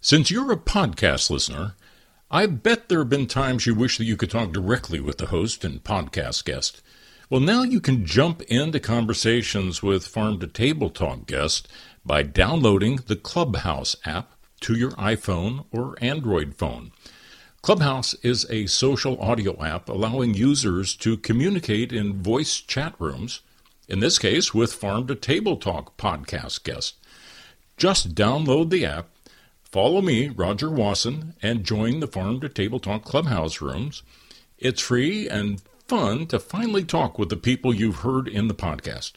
Since you're a podcast listener, I bet there have been times you wish that you could talk directly with the host and podcast guest. Well, now you can jump into conversations with Farm to Table Talk guests by downloading the Clubhouse app to your iPhone or Android phone. Clubhouse is a social audio app allowing users to communicate in voice chat rooms, in this case with Farm to Table Talk podcast guests. Just download the app Follow me, Rodger Wasson, and join the Farm to Table Talk Clubhouse rooms. It's free and fun to finally talk with the people you've heard in the podcast.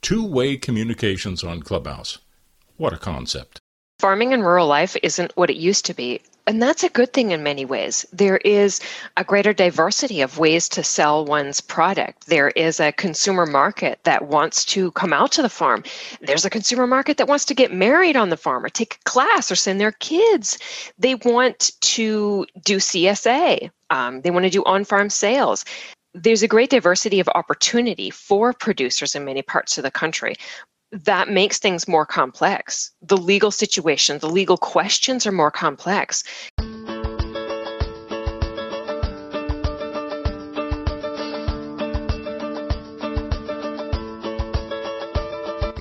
Two way communications on Clubhouse. What a concept. Farming in rural life isn't what it used to be. And that's a good thing in many ways. There is a greater diversity of ways to sell one's product. There is a consumer market that wants to come out to the farm. There's a consumer market that wants to get married on the farm or take a class or send their kids. They want to do CSA, um, they want to do on farm sales there's a great diversity of opportunity for producers in many parts of the country that makes things more complex. The legal situation, the legal questions are more complex.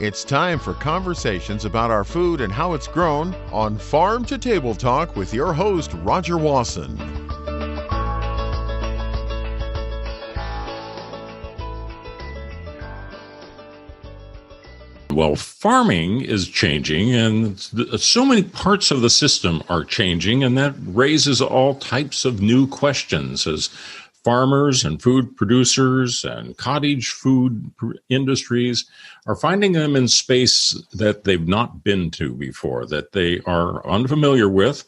It's time for conversations about our food and how it's grown on Farm to Table Talk with your host, Rodger Wasson. Well, farming is changing, and so many parts of the system are changing, and that raises all types of new questions as farmers and food producers and cottage food industries are finding them in space that they've not been to before, that they are unfamiliar with,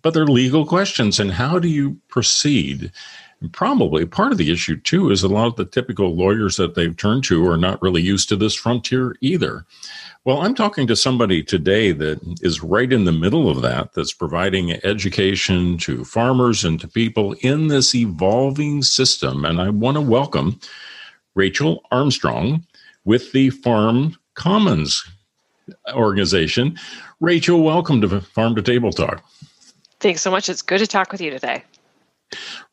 but they're legal questions. And how do you proceed? And probably part of the issue, too, is a lot of the typical lawyers that they've turned to are not really used to this frontier either. Well, I'm talking to somebody today that is right in the middle of that, that's providing education to farmers and to people in this evolving system. And I want to welcome Rachel Armstrong with the Farm Commons organization. Rachel, welcome to Farm to Table Talk. Thanks so much. It's good to talk with you today.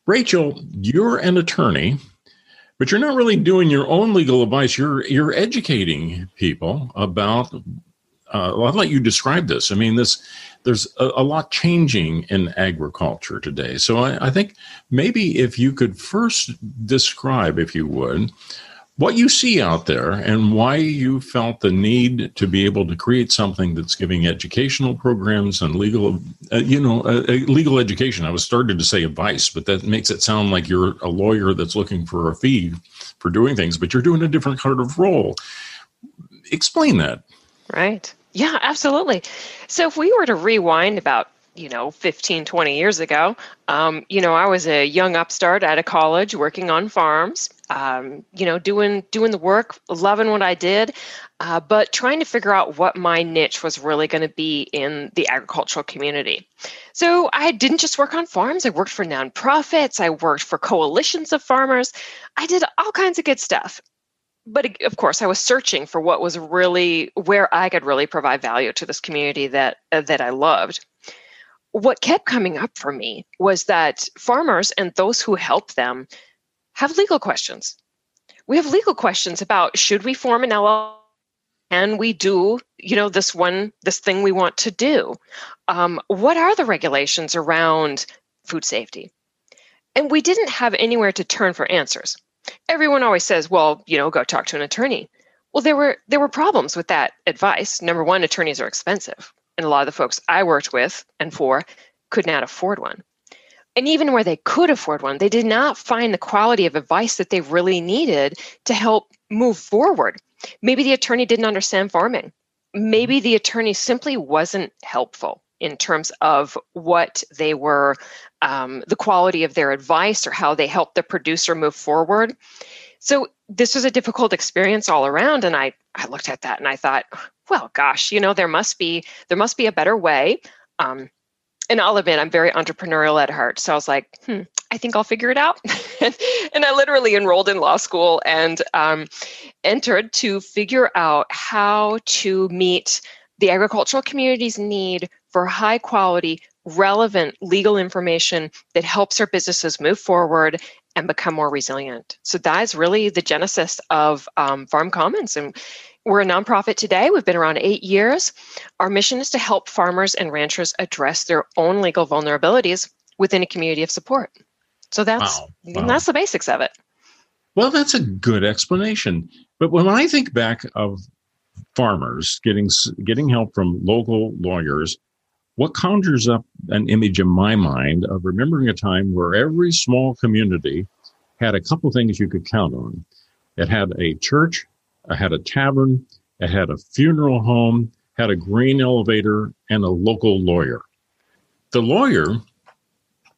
Rachel, you're an attorney, but you're not really doing your own legal advice. You're you're educating people about. Uh, I'll let you describe this. I mean, this there's a, a lot changing in agriculture today. So I, I think maybe if you could first describe, if you would, what you see out there and why you felt the need to be able to create something that's giving educational programs and legal, uh, you know, uh, uh, legal education. I was started to say advice, but that makes it sound like you're a lawyer that's looking for a fee for doing things, but you're doing a different kind of role. Explain that. Right. Yeah, absolutely. So if we were to rewind about you know 15 20 years ago um, you know i was a young upstart out of college working on farms um, you know doing doing the work loving what i did uh, but trying to figure out what my niche was really going to be in the agricultural community. So i didn't just work on farms i worked for nonprofits i worked for coalitions of farmers. I did all kinds of good stuff. But of course i was searching for what was really where i could really provide value to this community that uh, that i loved. What kept coming up for me was that farmers and those who help them have legal questions. We have legal questions about should we form an LLC? Can we do, you know, this one, this thing we want to do? Um, what are the regulations around food safety? And we didn't have anywhere to turn for answers. Everyone always says, well, you know, go talk to an attorney. Well, there were there were problems with that advice. Number one, attorneys are expensive and a lot of the folks I worked with and for could not afford one. And even where they could afford one, they did not find the quality of advice that they really needed to help move forward. Maybe the attorney didn't understand farming. Maybe the attorney simply wasn't helpful in terms of what they were, um, the quality of their advice or how they helped the producer move forward. So this was a difficult experience all around. And I, I looked at that and I thought, well, gosh, you know, there must be there must be a better way. Um, and I'll admit, I'm very entrepreneurial at heart. So I was like, hmm, I think I'll figure it out. and I literally enrolled in law school and um, entered to figure out how to meet the agricultural community's need for high quality, relevant legal information that helps our businesses move forward and become more resilient. So that is really the genesis of um, Farm Commons. And we're a nonprofit today. We've been around eight years. Our mission is to help farmers and ranchers address their own legal vulnerabilities within a community of support. So that's wow. Wow. that's the basics of it. Well, that's a good explanation. But when I think back of farmers getting getting help from local lawyers, what conjures up an image in my mind of remembering a time where every small community had a couple things you could count on. It had a church, it had a tavern, I had a funeral home, had a grain elevator, and a local lawyer. The lawyer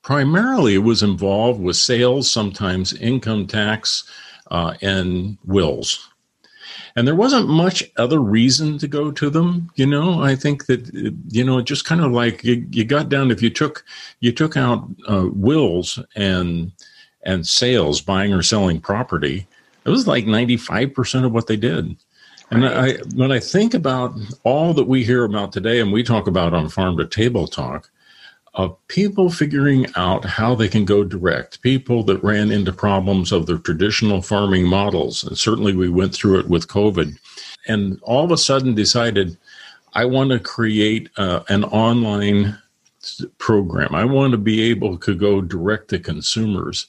primarily was involved with sales, sometimes income tax, uh, and wills. And there wasn't much other reason to go to them, you know. I think that you know, just kind of like you, you got down. If you took you took out uh, wills and and sales, buying or selling property, it was like ninety five percent of what they did. And I, when I think about all that we hear about today, and we talk about on Farm to Table Talk, of people figuring out how they can go direct, people that ran into problems of their traditional farming models. And certainly we went through it with COVID. And all of a sudden decided, I want to create uh, an online program. I want to be able to go direct to consumers.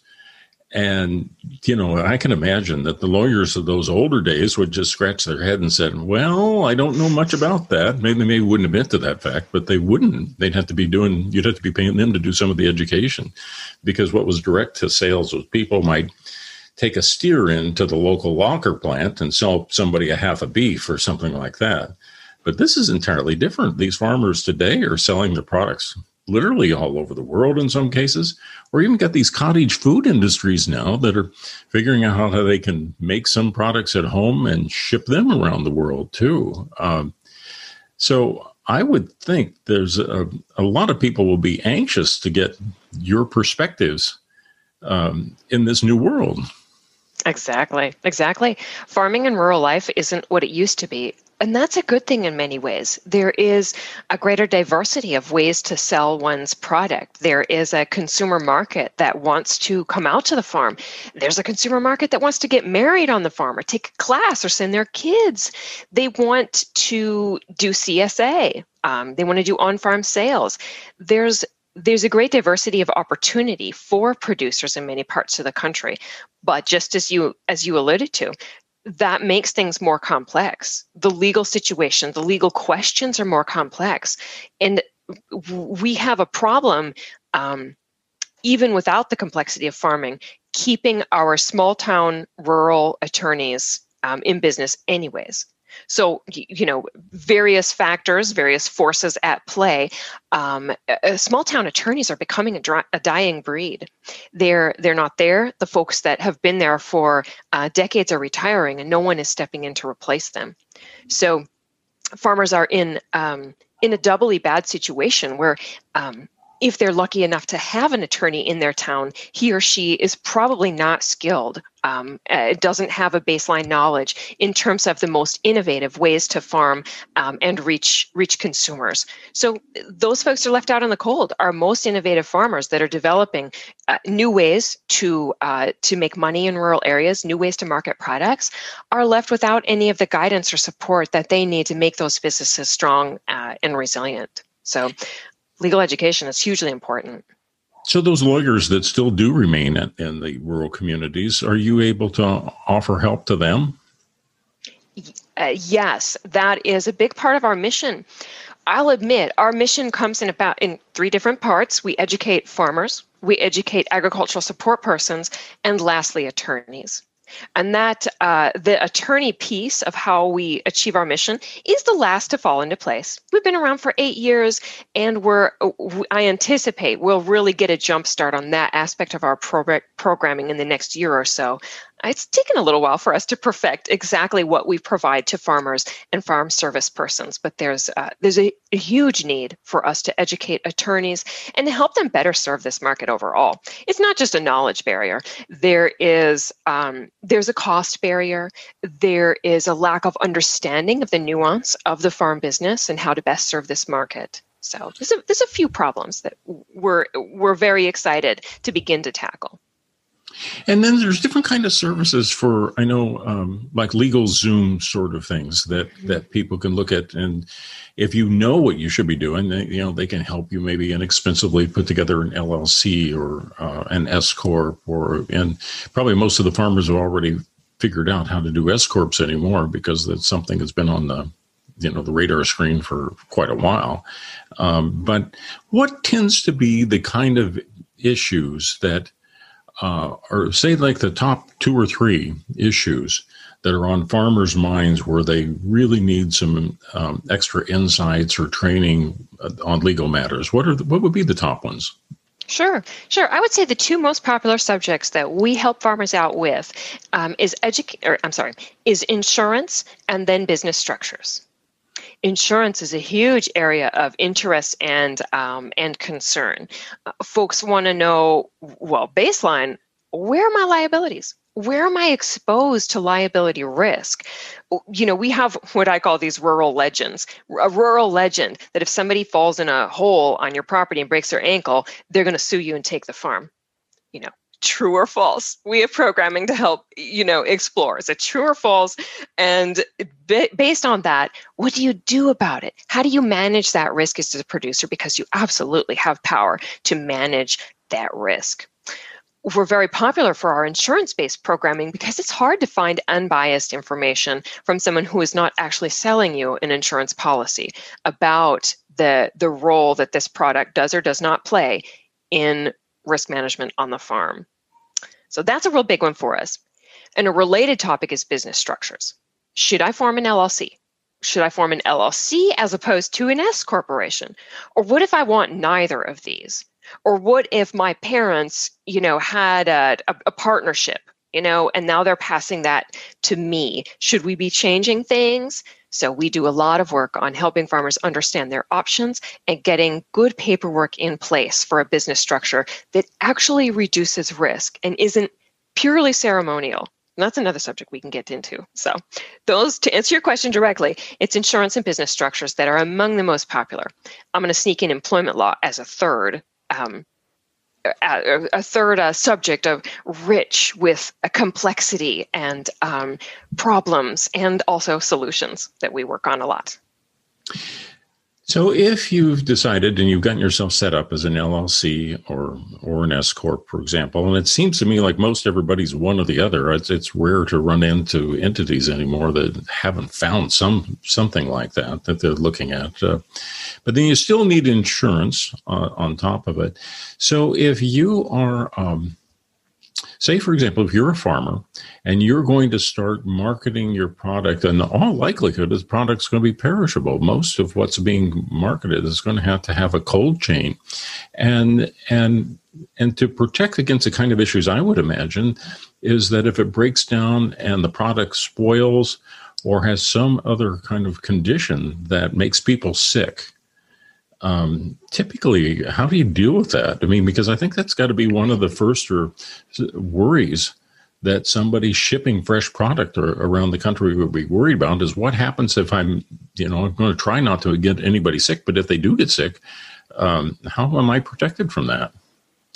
And, you know, I can imagine that the lawyers of those older days would just scratch their head and said, well, I don't know much about that. Maybe they maybe wouldn't admit to that fact, but they wouldn't. They'd have to be doing, you'd have to be paying them to do some of the education because what was direct to sales was people might take a steer into the local locker plant and sell somebody a half a beef or something like that. But this is entirely different. These farmers today are selling their products literally all over the world in some cases, or even got these cottage food industries now that are figuring out how they can make some products at home and ship them around the world too. Um, so I would think there's a, a, lot of people will be anxious to get your perspectives um, in this new world. Exactly, exactly. Farming in rural life isn't what it used to be. And that's a good thing in many ways. There is a greater diversity of ways to sell one's product. There is a consumer market that wants to come out to the farm. There's a consumer market that wants to get married on the farm or take a class or send their kids. They want to do CSA. Um, they want to do on-farm sales. There's there's a great diversity of opportunity for producers in many parts of the country but just as you as you alluded to that makes things more complex. The legal situation, the legal questions are more complex. And we have a problem, um, even without the complexity of farming, keeping our small town rural attorneys um, in business, anyways. So, you know, various factors, various forces at play. Um, small town attorneys are becoming a, dry, a, dying breed. They're they're not there. The folks that have been there for uh, decades are retiring, and no one is stepping in to replace them. So, farmers are in um, in a doubly bad situation where um, if they're lucky enough to have an attorney in their town, he or she is probably not skilled. Um, uh, doesn't have a baseline knowledge in terms of the most innovative ways to farm um, and reach reach consumers. So those folks are left out in the cold. Our most innovative farmers that are developing uh, new ways to uh, to make money in rural areas, new ways to market products, are left without any of the guidance or support that they need to make those businesses strong uh, and resilient. So legal education is hugely important. So, those lawyers that still do remain in the rural communities, are you able to offer help to them? Uh, yes, that is a big part of our mission. I'll admit, our mission comes in about in three different parts. We educate farmers, we educate agricultural support persons, and lastly, attorneys. And that uh, the attorney piece of how we achieve our mission is the last to fall into place. We've been around for eight years, and we're I anticipate we'll really get a jump start on that aspect of our pro- programming in the next year or so it's taken a little while for us to perfect exactly what we provide to farmers and farm service persons but there's uh, there's a, a, huge need for us to educate attorneys and to help them better serve this market overall. It's not just a knowledge barrier. There is um, there's a cost barrier. There is a lack of understanding of the nuance of the farm business and how to best serve this market. So there's a, there's a few problems that we're we're very excited to begin to tackle. And then there's different kind of services for I know um, like LegalZoom sort of things that that people can look at, and if you know what you should be doing, they, you know they can help you maybe inexpensively put together an LLC or uh, an S corp, or and probably most of the farmers have already figured out how to do S corps anymore because that's something that's been on the you know the radar screen for quite a while. Um, but what tends to be the kind of issues that uh, or say like the top two or three issues that are on farmers' minds where they really need some um, extra insights or training uh, on legal matters? What are the, what would be the top ones? Sure, sure. I would say the two most popular subjects that we help farmers out with um, is educate. Or I'm sorry, is insurance and then business structures insurance is a huge area of interest and um, and concern. Uh, folks want to know, well, baseline, where are my liabilities? Where am I exposed to liability risk? You know, we have what I call these rural legends. A rural legend that if somebody falls in a hole on your property and breaks their ankle, they're going to sue you and take the farm. You know, true or false we have programming to help you know explore. Is it true or false? And based on that what do you do about it? How do you manage that risk as a producer? Because you absolutely have power to manage that risk. We're very popular for our insurance based programming because it's hard to find unbiased information from someone who is not actually selling you an insurance policy about the the role that this product does or does not play in risk management on the farm so that's a real big one for us. And a related topic is business structures. Should I form an LLC? Should I form an LLC as opposed to an S corporation? Or what if I want neither of these? Or what if my parents, you know, had a, a, a partnership, you know, and now they're passing that to me? Should we be changing things? So we do a lot of work on helping farmers understand their options and getting good paperwork in place for a business structure that actually reduces risk and isn't purely ceremonial. And that's another subject we can get into. So, those to answer your question directly, it's insurance and business structures that are among the most popular. I'm going to sneak in employment law as a third um, a, a third uh, subject of rich with a complexity and um, problems and also solutions that we work on a lot. So, if you've decided and you've gotten yourself set up as an LLC or or an S corp, for example, and it seems to me like most everybody's one or the other. It's, it's rare to run into entities anymore that haven't found some something like that that they're looking at. Uh, but then you still need insurance uh, on top of it. So, if you are um, say for example if you're a farmer and you're going to start marketing your product and all likelihood is the product's going to be perishable. Most of what's being marketed is going to have to have a cold chain. And and and to protect against the kind of issues i would imagine is that if it breaks down and the product spoils or has some other kind of condition that makes people sick um, typically, how do you deal with that? I mean, because I think that's got to be one of the first or worries that somebody shipping fresh product or around the country would be worried about is what happens if I'm, you know, I'm going to try not to get anybody sick, but if they do get sick, um, how am I protected from that?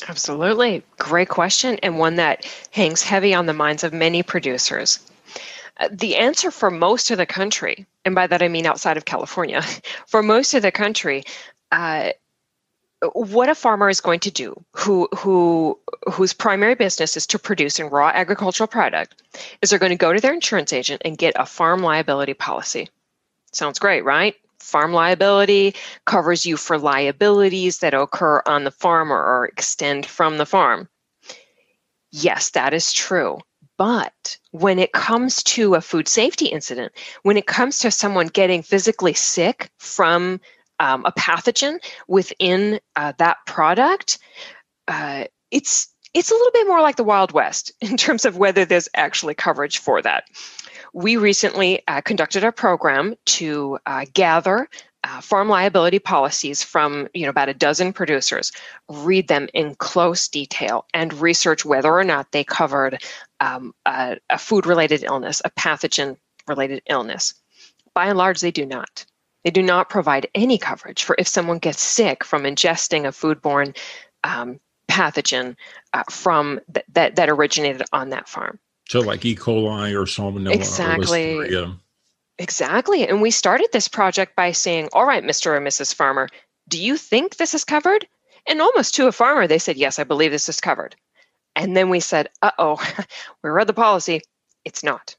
Absolutely. Great question, and one that hangs heavy on the minds of many producers. Uh, the answer for most of the country, and by that I mean outside of California, for most of the country, uh, what a farmer is going to do who who whose primary business is to produce a raw agricultural product is they're going to go to their insurance agent and get a farm liability policy. Sounds great right? Farm liability covers you for liabilities that occur on the farm or, or extend from the farm. Yes that is true but when it comes to a food safety incident when it comes to someone getting physically sick from um, a pathogen within uh, that product, uh, it's it's a little bit more like the Wild West in terms of whether there's actually coverage for that. We recently uh, conducted a program to uh, gather uh, farm liability policies from you know about a dozen producers, read them in close detail, and research whether or not they covered um, a, a food-related illness, a pathogen-related illness. By and large, they do not They do not provide any coverage for if someone gets sick from ingesting a foodborne um, pathogen uh, from th- that that originated on that farm. So, like E. coli or Salmonella exactly. or Listeria. Exactly. And we started this project by saying, "All right, Mr. or Mrs. Farmer, do you think this is covered?" And almost to a farmer, they said, "Yes, I believe this is covered." And then we said, "Uh oh, we read the policy. It's not."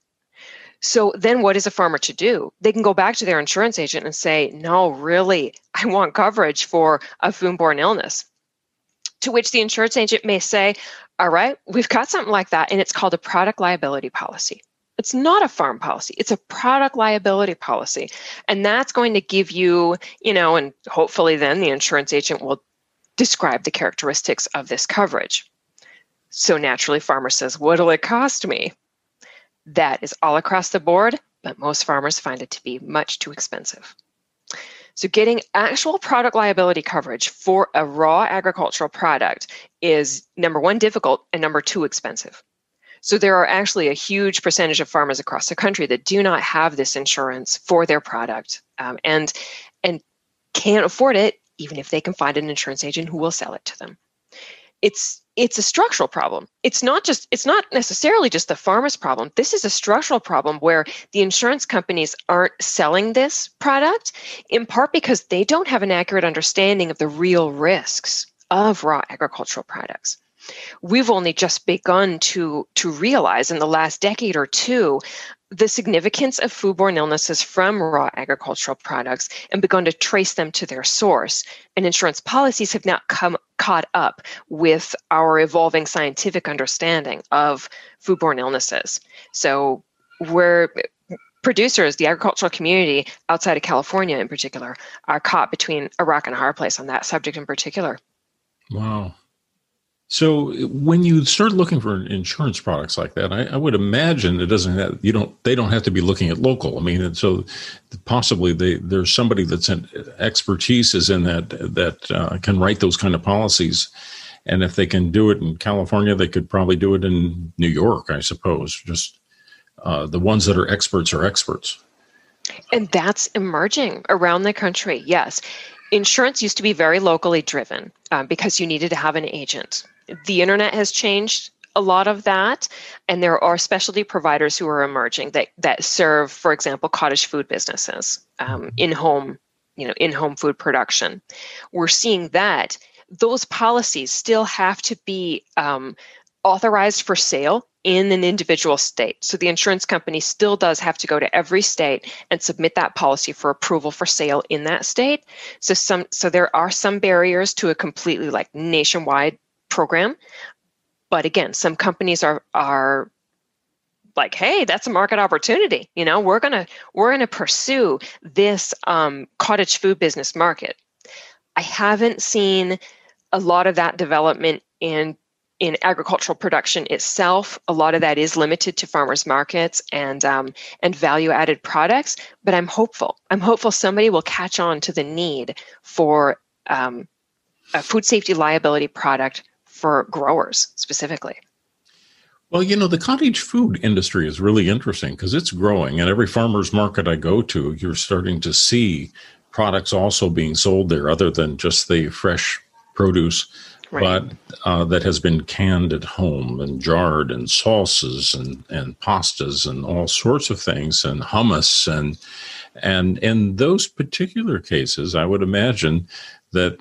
So then what is a farmer to do? They can go back to their insurance agent and say, no, really, I want coverage for a foodborne illness. To which the insurance agent may say, all right, we've got something like that, and it's called a product liability policy. It's not a farm policy, it's a product liability policy. And that's going to give you, you know, and hopefully then the insurance agent will describe the characteristics of this coverage. So naturally, farmer says, what'll it cost me? That is all across the board, but most farmers find it to be much too expensive. So, getting actual product liability coverage for a raw agricultural product is number one, difficult, and number two, expensive. So, there are actually a huge percentage of farmers across the country that do not have this insurance for their product um, and, and can't afford it, even if they can find an insurance agent who will sell it to them. It's it's a structural problem. It's not just it's not necessarily just the farmer's problem. This is a structural problem where the insurance companies aren't selling this product in part because they don't have an accurate understanding of the real risks of raw agricultural products. We've only just begun to to realize in the last decade or two the significance of foodborne illnesses from raw agricultural products and begun to trace them to their source. And insurance policies have now come caught up with our evolving scientific understanding of foodborne illnesses. So we're producers, the agricultural community outside of California in particular, are caught between a rock and a hard place on that subject in particular. Wow. So when you start looking for insurance products like that, I, I, would imagine it doesn't have you don't they don't have to be looking at local. I mean, so possibly they, there's somebody that's in expertise is in that that uh, can write those kind of policies, and if they can do it in California, they could probably do it in New York, I suppose. Just uh, the ones that are experts are experts, and that's emerging around the country. Yes, insurance used to be very locally driven um, because you needed to have an agent the internet has changed a lot of that and there are specialty providers who are emerging that that serve for example cottage food businesses um, mm-hmm. in home you know in home food production we're seeing that those policies still have to be um, authorized for sale in an individual state. So the insurance company still does have to go to every state and submit that policy for approval for sale in that state. So some so there are some barriers to a completely like nationwide program. But again, some companies are are like, hey, that's a market opportunity. You know, we're gonna we're gonna pursue this um, cottage food business market. I haven't seen a lot of that development in in agricultural production itself. A lot of that is limited to farmers markets and um, and value added products. But I'm hopeful. I'm hopeful somebody will catch on to the need for um, a food safety liability product for growers specifically? Well, you know, the cottage food industry is really interesting because it's growing. And every farmer's market I go to, you're starting to see products also being sold there other than just the fresh produce, right. but uh, that has been canned at home and jarred and sauces and, and pastas and all sorts of things and hummus. And, and in those particular cases, I would imagine that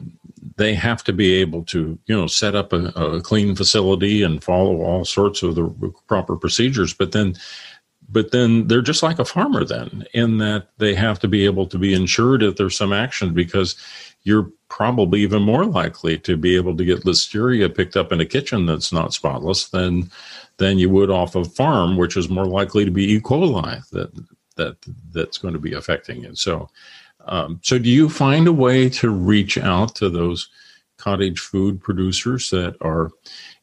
they have to be able to, you know, set up a, a clean facility and follow all sorts of the proper procedures. But then, but then they're just like a farmer then in that they have to be able to be insured if there's some action because you're probably even more likely to be able to get listeria picked up in a kitchen that's not spotless than than you would off a farm, which is more likely to be E. coli that that that's going to be affecting it. So um, so, do you find a way to reach out to those cottage food producers that are,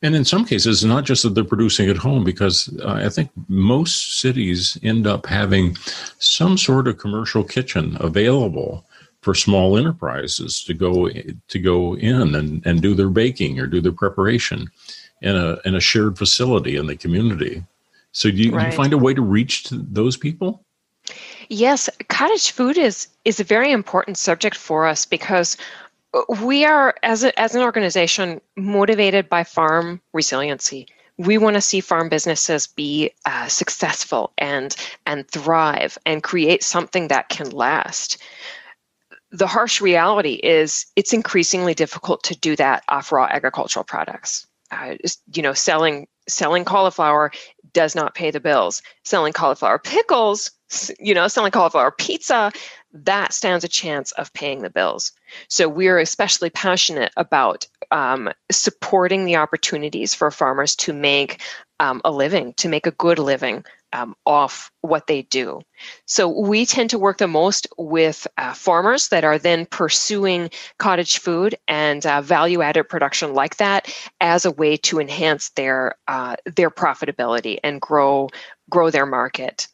and in some cases, not just that they're producing at home, because uh, I think most cities end up having some sort of commercial kitchen available for small enterprises to go to go in and, and do their baking or do their preparation in a in a shared facility in the community. So, do you, right. you find a way to reach to those people? Yes, cottage food is is a very important subject for us because we are as a, as an organization motivated by farm resiliency. We want to see farm businesses be uh, successful and and thrive and create something that can last. The harsh reality is it's increasingly difficult to do that off raw agricultural products. Uh, you know, selling selling cauliflower does not pay the bills. Selling cauliflower pickles, you know, selling cauliflower pizza, that stands a chance of paying the bills. So we're especially passionate about um, supporting the opportunities for farmers to make um, a living, to make a good living um, off what they do. So we tend to work the most with uh, farmers that are then pursuing cottage food and uh, value-added production like that as a way to enhance their uh, their profitability and grow grow their market.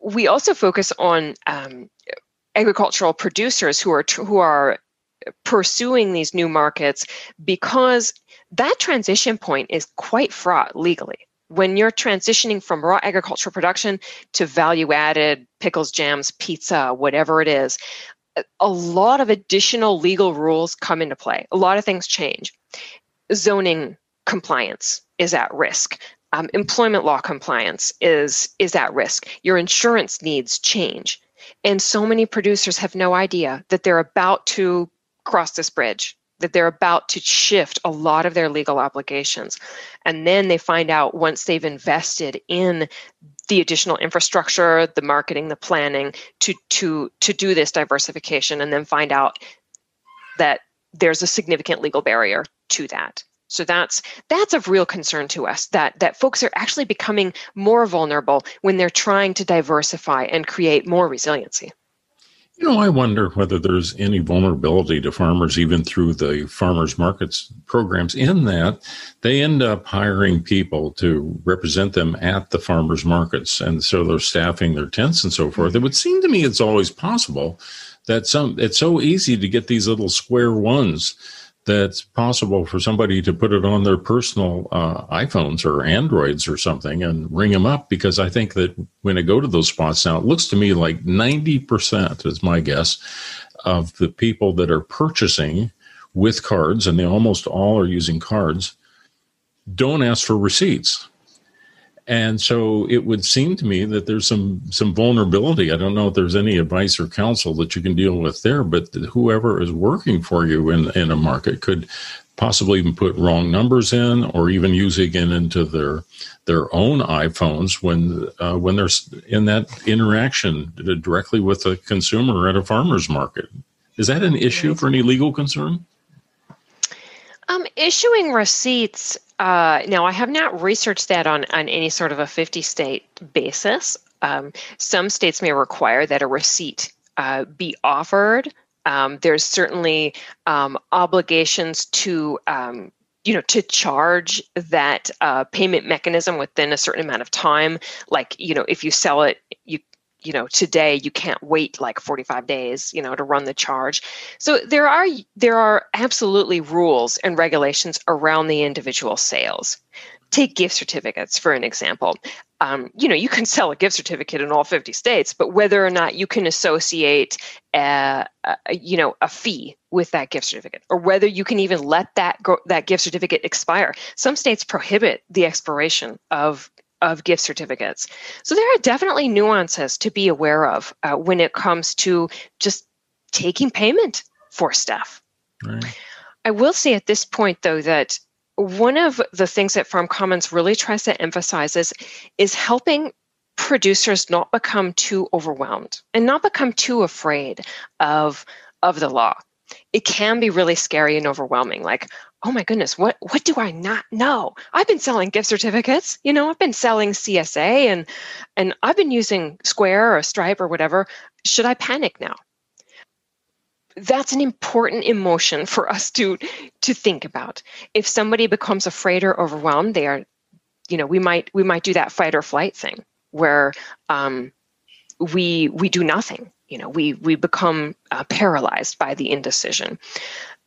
We also focus on um, agricultural producers who are who are pursuing these new markets because that transition point is quite fraught legally when you're transitioning from raw agricultural production to value added pickles, jams, pizza, whatever it is, a lot of additional legal rules come into play. A lot of things change. Zoning compliance is at risk. Um, employment law compliance is is at risk. Your insurance needs change, and so many producers have no idea that they're about to cross this bridge that they're about to shift a lot of their legal obligations. And then they find out once they've invested in the additional infrastructure, the marketing, the planning to to to do this diversification and then find out that there's a significant legal barrier to that. So that's that's of real concern to us that that folks are actually becoming more vulnerable when they're trying to diversify and create more resiliency. You know, I wonder whether there's any vulnerability to farmers even through the farmers markets programs in that they end up hiring people to represent them at the farmers markets. And so they're staffing their tents and so forth. It would seem to me it's always possible that some, it's so easy to get these little square ones that's possible for somebody to put it on their personal uh, iPhones or Androids or something and ring them up because I think that when I go to those spots now, it looks to me like 90% is my guess of the people that are purchasing with cards, and they almost all are using cards, don't ask for receipts. And so it would seem to me that there's some some vulnerability. I don't know if there's any advice or counsel that you can deal with there, but whoever is working for you in, in a market could possibly even put wrong numbers in or even using it into their their own iPhones when uh, when they're in that interaction directly with a consumer at a farmer's market. Is that an issue for any legal concern? Um, issuing receipts uh, now, I have not researched that on, on any sort of a 50 state basis. Um, some states may require that a receipt uh, be offered. Um, there's certainly um, obligations to um, you know to charge that uh, payment mechanism within a certain amount of time like you know if you sell it you you know today you can't wait like 45 days you know to run the charge. So there are there are absolutely rules and regulations around the individual sales. Take gift certificates for an example. Um, you know you can sell a gift certificate in all 50 states but whether or not you can associate a, a, you know a fee with that gift certificate or whether you can even let that go, that gift certificate expire. Some states prohibit the expiration of of gift certificates. So there are definitely nuances to be aware of uh, when it comes to just taking payment for stuff. Right. I will say at this point, though, that one of the things that Farm Commons really tries to emphasize is, is helping producers not become too overwhelmed and not become too afraid of, of the law. It can be really scary and overwhelming. Like, oh my goodness, what what do I not know? I've been selling gift certificates, you know, I've been selling CSA and and I've been using Square or Stripe or whatever. Should I panic now? That's an important emotion for us to to think about. If somebody becomes afraid or overwhelmed, they are, you know, we might we might do that fight or flight thing where um, we we do nothing. You know, we we become uh, paralyzed by the indecision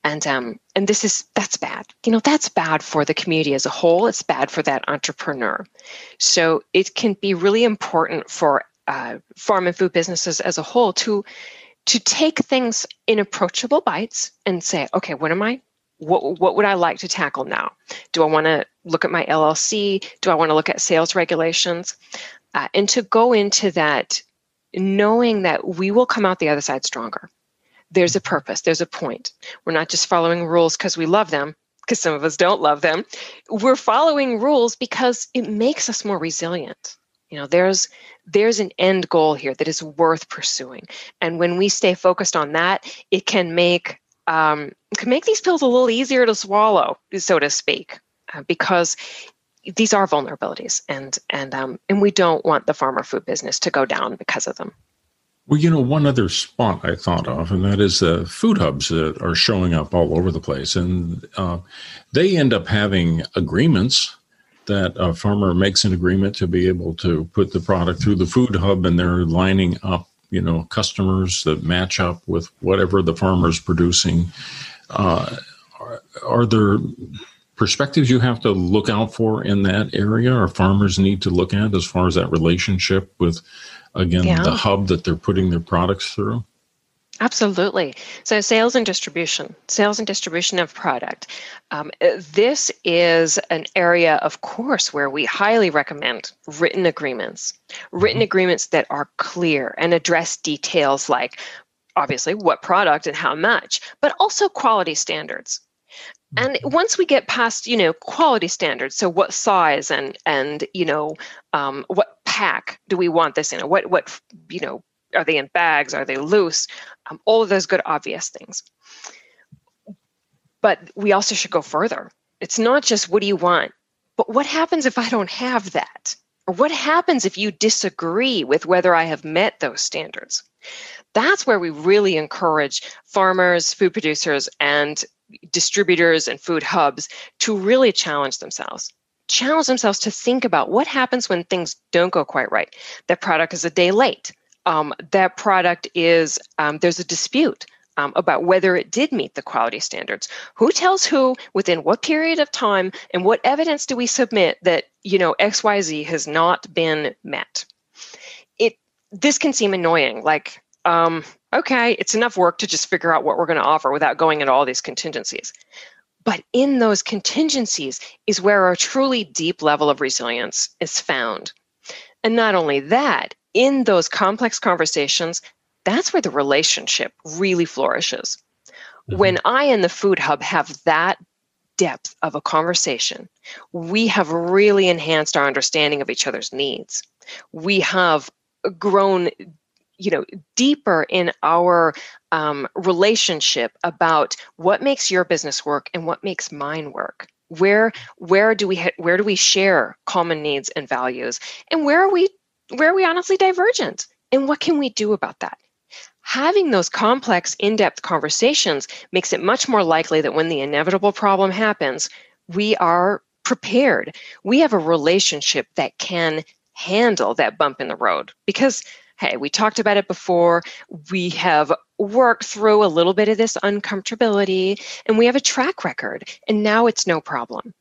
and um, and this is that's bad you know that's bad for the community as a whole it's bad for that entrepreneur so it can be really important for uh, farm and food businesses as a whole to to take things in approachable bites and say, okay, what am I? What, what would I like to tackle now? Do I want to look at my LLC? Do I want to look at sales regulations? Uh, and to go into that knowing that we will come out the other side stronger. There's a purpose, there's a point. We're not just following rules because we love them, because some of us don't love them. We're following rules because it makes us more resilient. You know, there's there's an end goal here that is worth pursuing, and when we stay focused on that, it can make um, can make these pills a little easier to swallow, so to speak, uh, because these are vulnerabilities, and and um, and we don't want the farmer food business to go down because of them. Well, you know, one other spot I thought of, and that is the food hubs that are showing up all over the place, and uh, they end up having agreements that a farmer makes an agreement to be able to put the product through the food hub, and they're lining up, you know, customers that match up with whatever the farmer's producing. Uh, are, are there perspectives you have to look out for in that area or farmers need to look at as far as that relationship with again yeah. the hub that they're putting their products through Absolutely. So, sales and distribution, sales and distribution of product. Um, this is an area, of course, where we highly recommend written agreements, written mm-hmm. agreements that are clear and address details like obviously what product and how much, but also quality standards and once we get past you know quality standards so what size and and you know um, what pack do we want this in? What what you know are they in bags? Are they loose? Um, all of those good obvious things. But we also should go further. It's not just what do you want? But what happens if i don't have that? Or what happens if you disagree with whether i have met those standards? That's where we really encourage farmers food producers and distributors and food hubs to really challenge themselves. Challenge themselves to think about what happens when things don't go quite right. That product is a day late. Um, that product is um, there's a dispute um, about whether it did meet the quality standards. Who tells who within what period of time and what evidence do we submit that you know xyz has not been met? It this can seem annoying like um, okay, it's enough work to just figure out what we're going to offer without going into all these contingencies. But in those contingencies is where a truly deep level of resilience is found. And not only that, in those complex conversations, that's where the relationship really flourishes. Mm-hmm. When I and the Food Hub have that depth of a conversation, we have really enhanced our understanding of each other's needs. We have grown you know deeper in our um, relationship about what makes your business work and what makes mine work. Where where do we ha- where do we share common needs and values? And where are we where are we honestly divergent? And what can we do about that? Having those complex in-depth conversations makes it much more likely that when the inevitable problem happens we are prepared. We have a relationship that can handle that bump in the road because hey, we talked about it before. We have worked through a little bit of this uncomfortability and we have a track record and now it's no problem.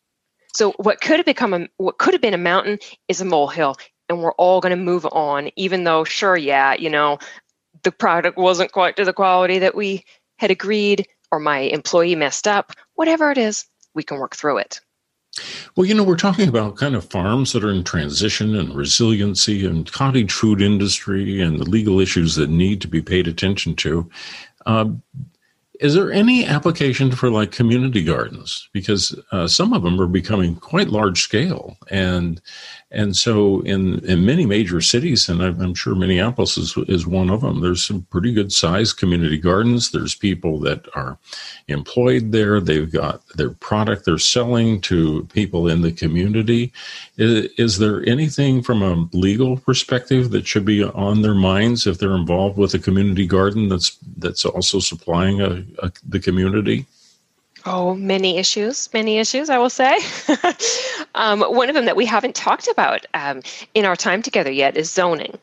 So what could have become a what could have been a mountain is a molehill and we're all going to move on even though sure yeah, you know, the product wasn't quite to the quality that we had agreed or my employee messed up, whatever it is, we can work through it. Well, you know, we're talking about kind of farms that are in transition and resiliency and cottage food industry and the legal issues that need to be paid attention to. Uh, is there any application for like community gardens? Because uh, some of them are becoming quite large scale, and and so in, in many major cities, and I'm sure Minneapolis is, is one of them, there's some pretty good sized community gardens. There's people that are employed there. They've got their product they're selling to people in the community. Is, is there anything from a legal perspective that should be on their minds if they're involved with a community garden that's that's also supplying a, a the community? Oh, many issues, many issues, I will say. um, one of them that we haven't talked about um, in our time together yet is zoning.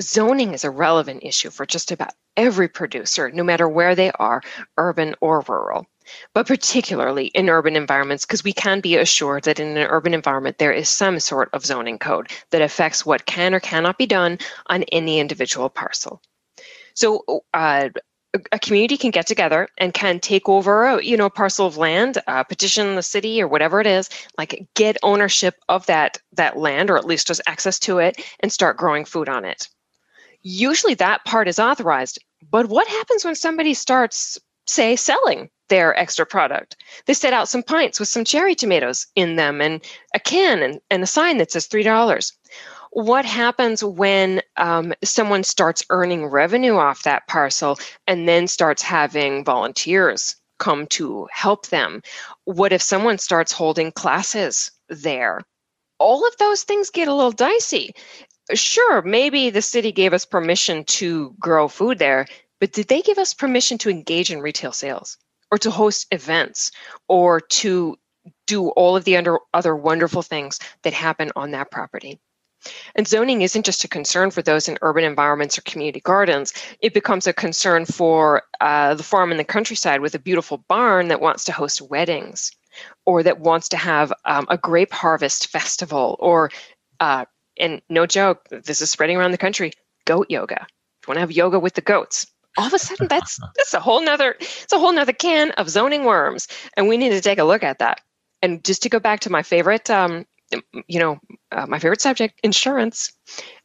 Zoning is a relevant issue for just about every producer, no matter where they are, urban or rural. but particularly in urban environments, because we can be assured that in an urban environment there is some sort of zoning code that affects what can or cannot be done on any individual parcel. So, uh, a community can get together and can take over a, you know a parcel of land uh, petition the city or whatever it is like get ownership of that that land or at least just access to it and start growing food on it. Usually that part is authorized but what happens when somebody starts say selling their extra product? They set out some pints with some cherry tomatoes in them and a can and, and a sign that says three dollars what happens when um, someone starts earning revenue off that parcel and then starts having volunteers come to help them? What if someone starts holding classes there? All of those things get a little dicey. Sure, maybe the city gave us permission to grow food there, but did they give us permission to engage in retail sales or to host events or to do all of the under, other wonderful things that happen on that property? And zoning isn't just a concern for those in urban environments or community gardens. It becomes a concern for uh, the farm in the countryside with a beautiful barn that wants to host weddings or that wants to have um, a grape harvest festival or, uh, and no joke, this is spreading around the country, goat yoga. If you want to have yoga with the goats, all of a sudden that's that's a whole nother it's a whole nother can of zoning worms and we need to take a look at that and just to go back to my favorite um, you know, uh, my favorite subject, insurance.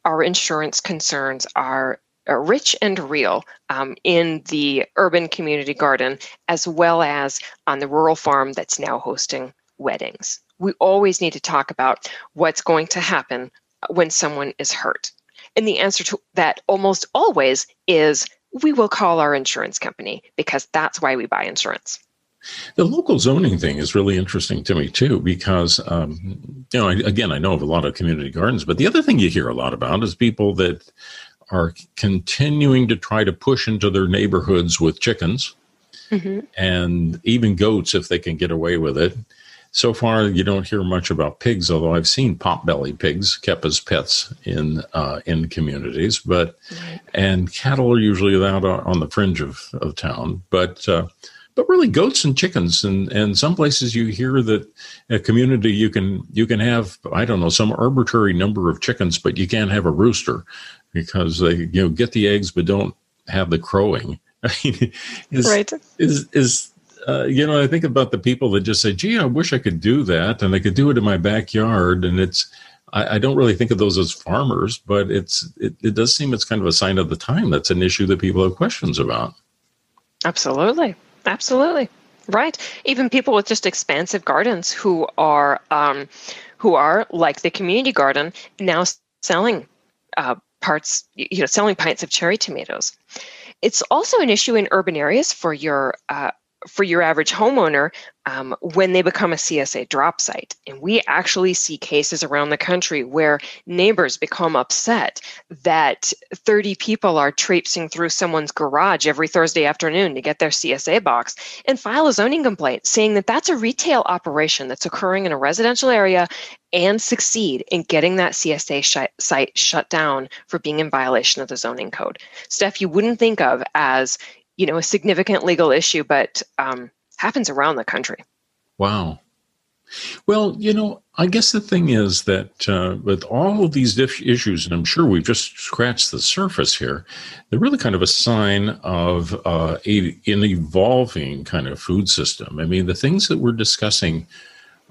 Our insurance concerns are rich and real um, in the urban community garden, as well as on the rural farm that's now hosting weddings. We always need to talk about what's going to happen when someone is hurt. And the answer to that almost always is we will call our insurance company because that's why we buy insurance. The local zoning thing is really interesting to me too, because um, you know, I, again, I know of a lot of community gardens, but the other thing you hear a lot about is people that are continuing to try to push into their neighborhoods with chickens mm-hmm. and even goats if they can get away with it. So far, you don't hear much about pigs, although I've seen potbelly pigs kept as pets in uh, in communities. But right. and cattle are usually out on the fringe of, of town. But uh, but really goats and chickens and and some places you hear that a community you can you can have i don't know some arbitrary number of chickens but you can't have a rooster because they you know get the eggs but don't have the crowing. I mean, is, right. is is uh, you know i think about the people that just say gee i wish i could do that and i could do it in my backyard and it's I, I don't really think of those as farmers but it's it, it does seem it's kind of a sign of the time. That's an issue that people have questions about. Absolutely Absolutely. Right. Even people with just expansive gardens who are um, who are like the community garden now selling uh, parts, you know, selling pints of cherry tomatoes. It's also an issue in urban areas for your uh, for your average homeowner um, when they become a CSA drop site. And we actually see cases around the country where neighbors become upset that 30 people are traipsing through someone's garage every Thursday afternoon to get their CSA box and file a zoning complaint saying that that's a retail operation that's occurring in a residential area and succeed in getting that CSA sh- site shut down for being in violation of the zoning code. Stuff you wouldn't think of as you know a significant legal issue, but um, happens around the country. Wow. Well, you know, I guess the thing is that uh, with all of these issues, and I'm sure we've just scratched the surface here, they're really kind of a sign of uh, a, an evolving kind of food system. I mean, the things that we're discussing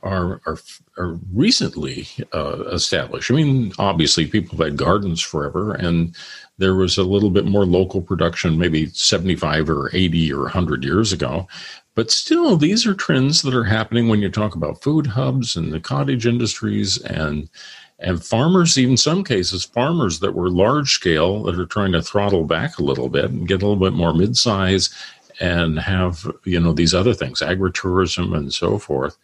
are are, are recently uh, established. I mean, obviously, people have had gardens forever, and there was a little bit more local production, maybe 75 or 80 or 100 years ago. But still, these are trends that are happening when you talk about food hubs and the cottage industries and and farmers, even some cases, farmers that were large scale that are trying to throttle back a little bit and get a little bit more mid size and have you know these other things, agritourism and so forth.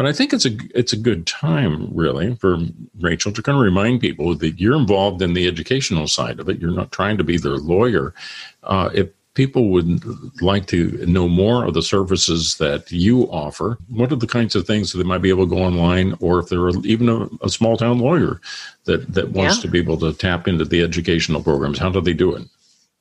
But I think it's a it's a good time really for Rachel to kind of remind people that you're involved in the educational side of it. You're not trying to be their lawyer. Uh, if people would like to know more of the services that you offer, what are the kinds of things that they might be able to go online, or if they're even a, a small town lawyer that that wants yeah. to be able to tap into the educational programs, how do they do it?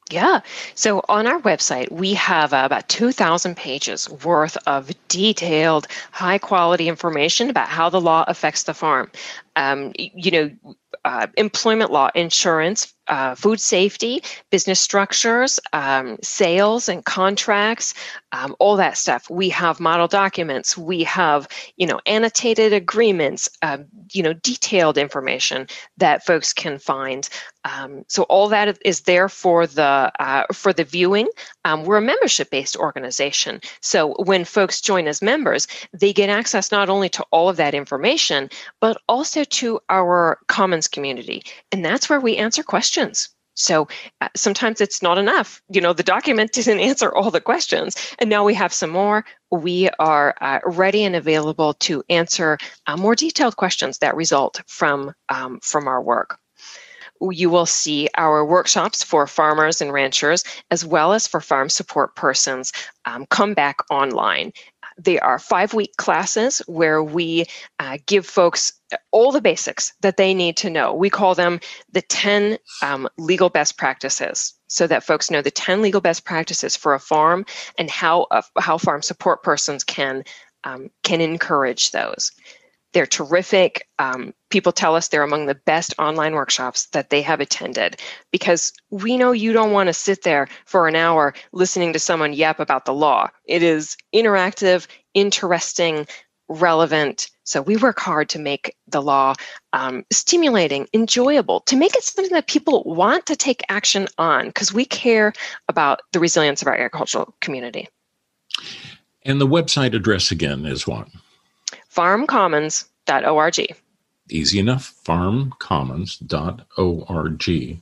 Yeah. So on our website, we have uh, about 2,000 pages worth of detailed, high quality information about how the law affects the farm. Um, you know, uh, employment law, insurance, uh, food safety, business structures, um, sales and contracts, um, all that stuff. We have model documents. We have, you know, annotated agreements, uh, you know, detailed information that folks can find. Um, so all that is there for the uh, for the viewing. Um, we're a membership-based organization, so when folks join as members, they get access not only to all of that information, but also to our Commons community, and that's where we answer questions. So uh, sometimes it's not enough. You know, the document doesn't answer all the questions. And now we have some more. We are uh, ready and available to answer uh, more detailed questions that result from, um, from our work you will see our workshops for farmers and ranchers, as well as for farm support persons, um, come back online. They are five week classes where we uh, give folks all the basics that they need to know. We call them the 10 um, legal best practices so that folks know the 10 legal best practices for a farm and how, how farm support persons can, um, can encourage those. They're terrific. Um, people tell us they're among the best online workshops that they have attended because we know you don't want to sit there for an hour listening to someone yap about the law. It is interactive, interesting, relevant. So we work hard to make the law um, stimulating, enjoyable, to make it something that people want to take action on because we care about the resilience of our agricultural community. And the website address again is what? farmcommons.org. Easy enough, farmcommons.org.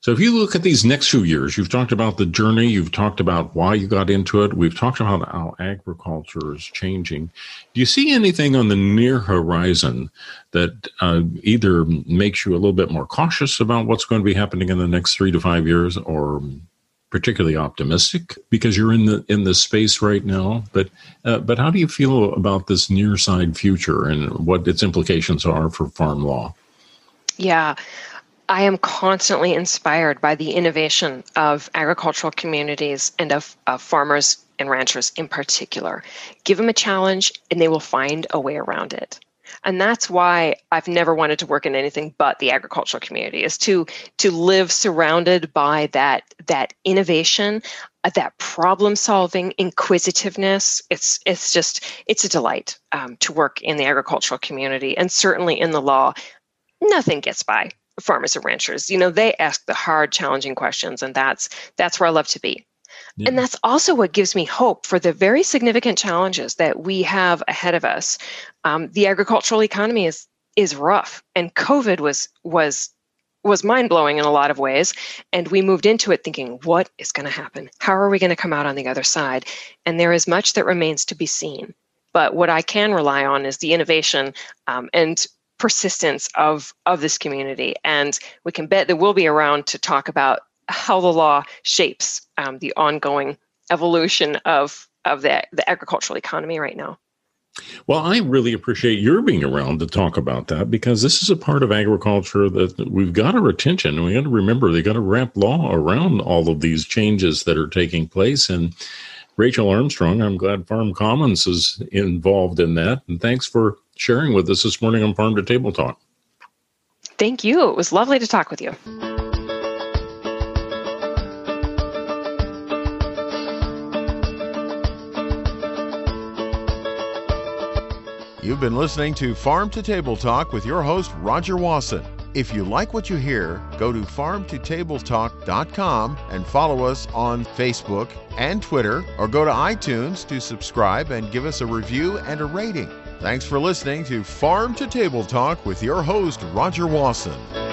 So if you look at these next few years, you've talked about the journey, you've talked about why you got into it, we've talked about how agriculture is changing. Do you see anything on the near horizon that uh, either makes you a little bit more cautious about what's going to be happening in the next three to five years or particularly optimistic because you're in the in the space right now. But uh, but how do you feel about this near side future and what its implications are for farm law? Yeah. I am constantly inspired by the innovation of agricultural communities and of, of farmers and ranchers in particular. Give them a challenge and they will find a way around it and that's why i've never wanted to work in anything but the agricultural community is to to live surrounded by that that innovation uh, that problem solving inquisitiveness. It's it's just it's a delight um, to work in the agricultural community. And certainly in the law nothing gets by farmers and ranchers. You know they ask the hard challenging questions and that's that's where i love to be yeah. And that's also what gives me hope for the very significant challenges that we have ahead of us. Um, the agricultural economy is is rough, and COVID was was was mind blowing in a lot of ways. And we moved into it thinking, what is going to happen? How are we going to come out on the other side? And there is much that remains to be seen. But what I can rely on is the innovation um, and persistence of of this community. And we can bet that we'll be around to talk about how the law shapes um, the ongoing evolution of of the, the agricultural economy right now. Well, I really appreciate your being around to talk about that because this is a part of agriculture that we've got our attention. And we got to remember they got to wrap law around all of these changes that are taking place. And Rachel Armstrong, I'm glad Farm Commons is involved in that. And thanks for sharing with us this morning on Farm to Table Talk. Thank you. It was lovely to talk with you. You've been listening to Farm to Table Talk with your host, Rodger Wasson. If you like what you hear, go to farmtotabletalk.com and follow us on Facebook and Twitter, or go to iTunes to subscribe and give us a review and a rating. Thanks for listening to Farm to Table Talk with your host, Rodger Wasson.